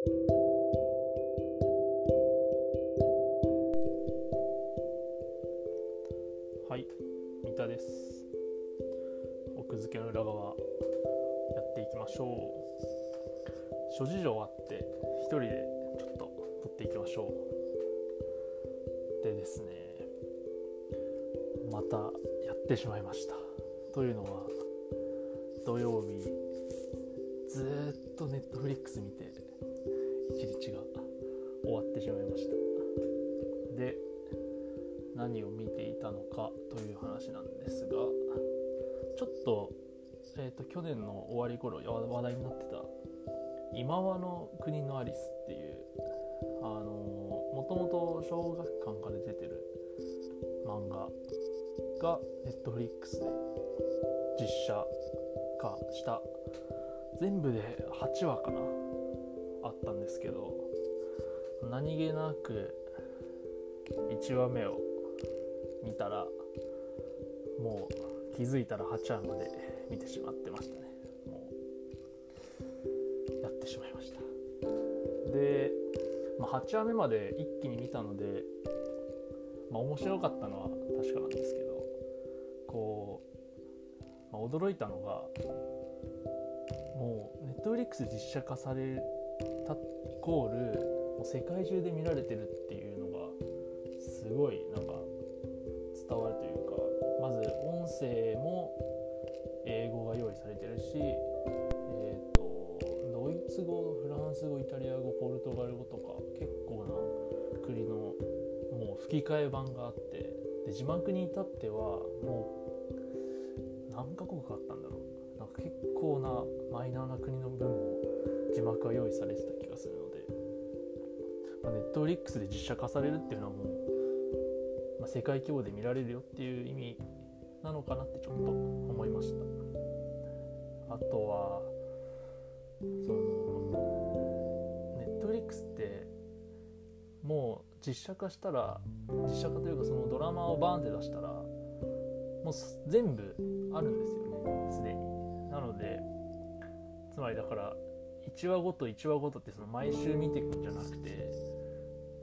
はい三田です。奥付けの裏側やっていきましょう。諸事情あって一人でちょっと撮っていきましょう。でですねまたやってしまいました。というのは土曜日ずっとネットフリックス見て一日が終わってしまいました。で何を見ていたのかという話なんですがちょっと,、えーと、去年の終わり頃話題になってた「今和の国のアリス」っていうあのもともと小学館から出てる漫画がネットフリックスで実写化した全部で8話かな。あったんですけど何気なく1話目を見たらもう気づいたら8話まで見てしまってましたね。もうやってしまいました。で、まあ、8話目まで一気に見たので、まあ、面白かったのは確かなんですけどこう、まあ、驚いたのがもうネットフリックス実写化されるたイコールもう世界中で見られてるっていうのがすごいなんか伝わるというかまず音声も英語が用意されてるし、えーと、ドイツ語フランス語イタリア語ポルトガル語とか結構な国のもう吹き替え版があってで字幕に至ってはもう何カ国かあったんだろうなんか結構なマイナーな国の分も字幕が用意されてた、まあ、ネットフリックスで実写化されるっていうのはもうまあ、世界規模で見られるよっていう意味なのかなってちょっと思いました。あとはそのネットフリックスってもう実写化したら実写化というかそのドラマをバーンって出したらもう全部あるんですよねすでに。なのでつまりだから1話ごと1話ごとってその毎週見ていくんじゃなくて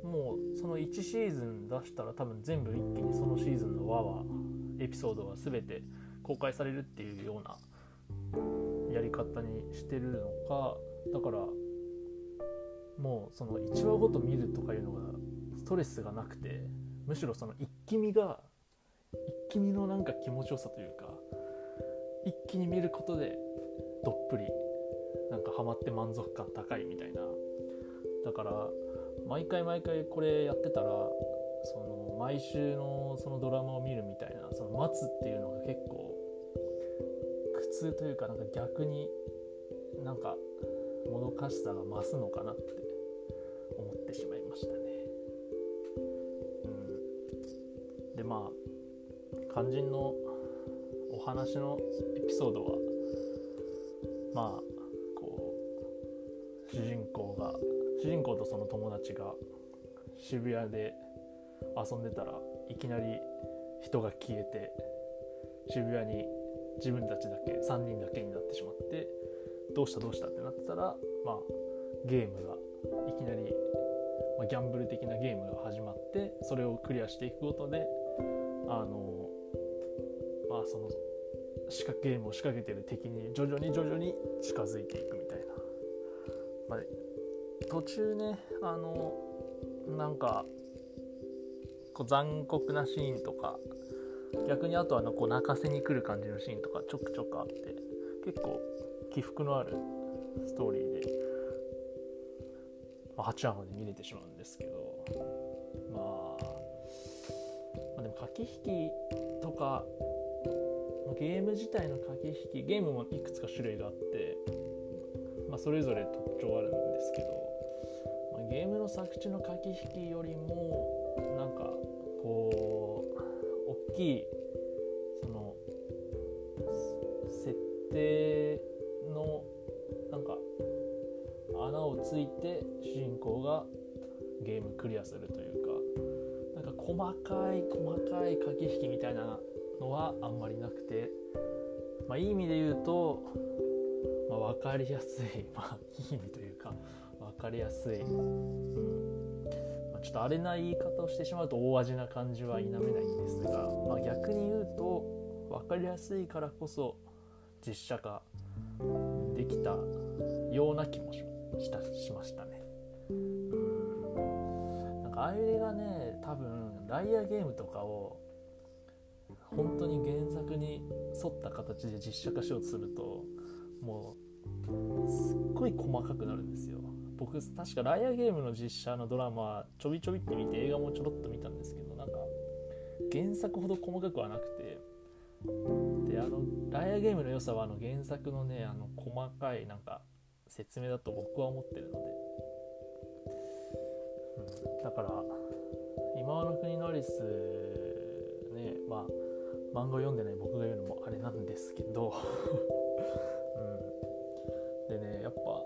もうその1シーズン出したら多分全部一気にそのシーズンの輪はエピソードは全て公開されるっていうようなやり方にしてるのかだからもうその1話ごと見るとかいうのがストレスがなくてむしろその一気見が一気見のなんか気持ちよさというか一気に見ることでどっぷりなんかハマって満足感高いみたいなだから毎回毎回これやってたらその毎週のそのドラマを見るみたいなその待つっていうのが結構苦痛というかなんか逆になんかもどかしさが増すのかなって思ってしまいましたね。うん、でまあ肝心のお話のエピソードはまあ主人公が主人公とその友達が渋谷で遊んでたらいきなり人が消えて渋谷に自分たちだけ3人だけになってしまってどうしたどうしたってなってたらまあゲームがいきなり、まあ、ギャンブル的なゲームが始まってそれをクリアしていくことであのまあその仕掛けゲームを仕掛けてる敵に徐々に徐々に近づいていくみたいな、まあ、途中ねあのなんかこう残酷なシーンとか逆にあとはのこう泣かせに来る感じのシーンとかちょくちょくあって結構起伏のあるストーリーで、まあ、8話まで見れてしまうんですけど、まあ、まあでも駆け引きとかゲーム自体の駆け引きゲームもいくつか種類があって、まあ、それぞれ特徴あるんですけどまゲームの作中の駆け引きよりもなんかこう大きいその設定のなんか穴をついて主人公がゲームクリアするというかなんか細かい細かい駆け引きみたいなのはあんまりなくて、まあ、いい意味で言うと、まあ、分かりやすい、まあ、いい意味というか分かりやすい、うん。まあ、ちょっと荒れない言い方をしてしまうと大味な感じは否めないんですが、まあ、逆に言うと分かりやすいからこそ実写化できたような気もしたしましたね。うん。なんかあれがね多分ライアーゲームとかを本当に原作に沿った形で実写化しようとするともうすっごい細かくなるんですよ。僕確かライアーゲームの実写のドラマちょびちょびって見て映画もちょろっと見たんですけどなんか原作ほど細かくはなくて。であのライアーゲームの良さはあの原作のねあの細かいなんか説明だと僕は思ってるので、うん、だから今の国のアリスねまあ漫画を読んでない僕が言うのもあれなんですけど、うん、でねやっぱ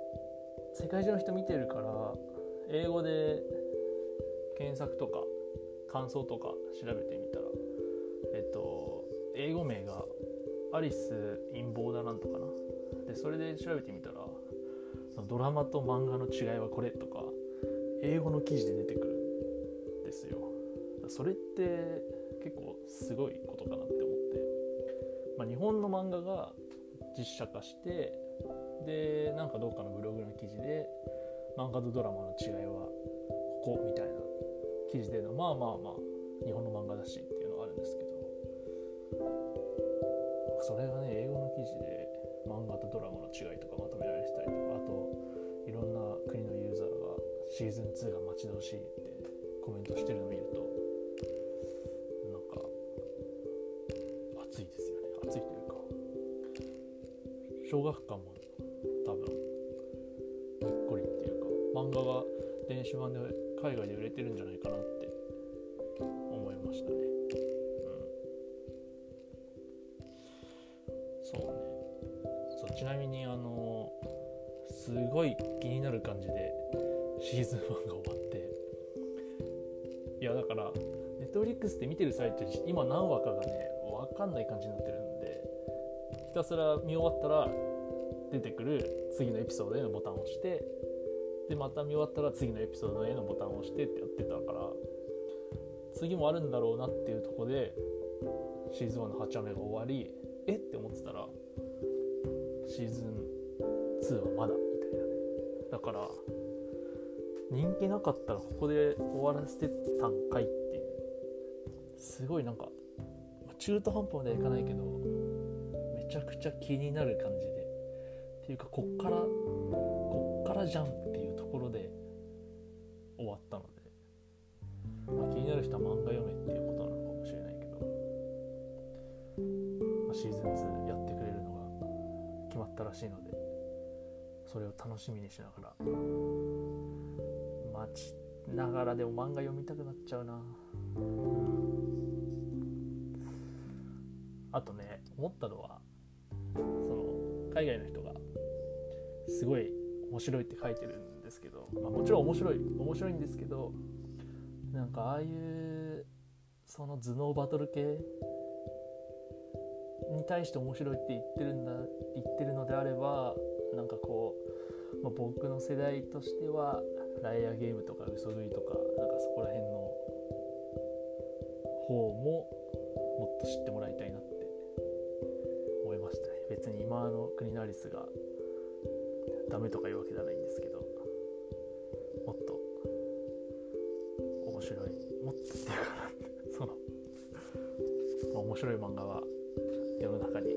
世界中の人見てるから英語で検索とか感想とか調べてみたらえっと英語名がアリス陰謀だなんとかな。でそれで調べてみたらドラマと漫画の違いはこれとか英語の記事で出てくるんですよ。それって結構すごいことかなって思って、まあ、日本の漫画が実写化してでなんかどうかのブログの記事で漫画とドラマの違いはここみたいな記事でのまあまあまあ日本の漫画だしっていうのがあるんですけど。それがね英語の記事で漫画とドラマの違いとかまとめられてたりとかあといろんな国のユーザーがシーズン2が待ち遠しいってコメントしてるのを見ると小学館も多分。にっこりっていうか。漫画が電子版で海外で売れてるんじゃないかなって思いましたね。うん。そうね。そうちなみにあのすごい気になる感じでシーズン1が終わって。いやだからネットフリックスで見てる最中今何話かがね分かんない感じになってるんで。ひたすら見終わったら出てくる次のエピソードへのボタンを押してでまた見終わったら次のエピソードへのボタンを押してってやってたから次もあるんだろうなっていうとこでシーズン1の8話目が終わりえって思ってたらシーズン2はまだみたいなね。だから人気なかったらここで終わらせてたんかいっていう。すごいなんか中途半端まではいかないけどちゃくちゃ気になる感じで。っていうかこっからこっからじゃんっていうところで終わったので、まあ、気になる人は漫画読めっていうことなのかもしれないけど、まあ、シーズン2やってくれるのが決まったらしいのでそれを楽しみにしながら待ちながらでも漫画読みたくなっちゃうな。あとね思ったのは海外の人がすごい面白いって書いてるんですけど、まあ、もちろん面白い面白いんですけどなんかああいうその頭脳バトル系に対して面白いって言ってるんだ言ってるのであればなんかこう、まあ、僕の世代としてはライアーゲームとか嘘食いとかなんかそこら辺の方ももっと知ってもらいたいなって別に今の国のアリスがダメとかいうわけじゃないんですけどもっと面白いもっとっていうかなその、面白い漫画は世の中に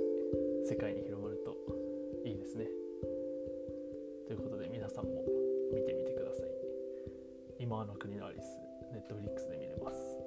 世界に広まるといいですね。ということで皆さんも見てみてください。今の国のアリスネットフリックスで見れます。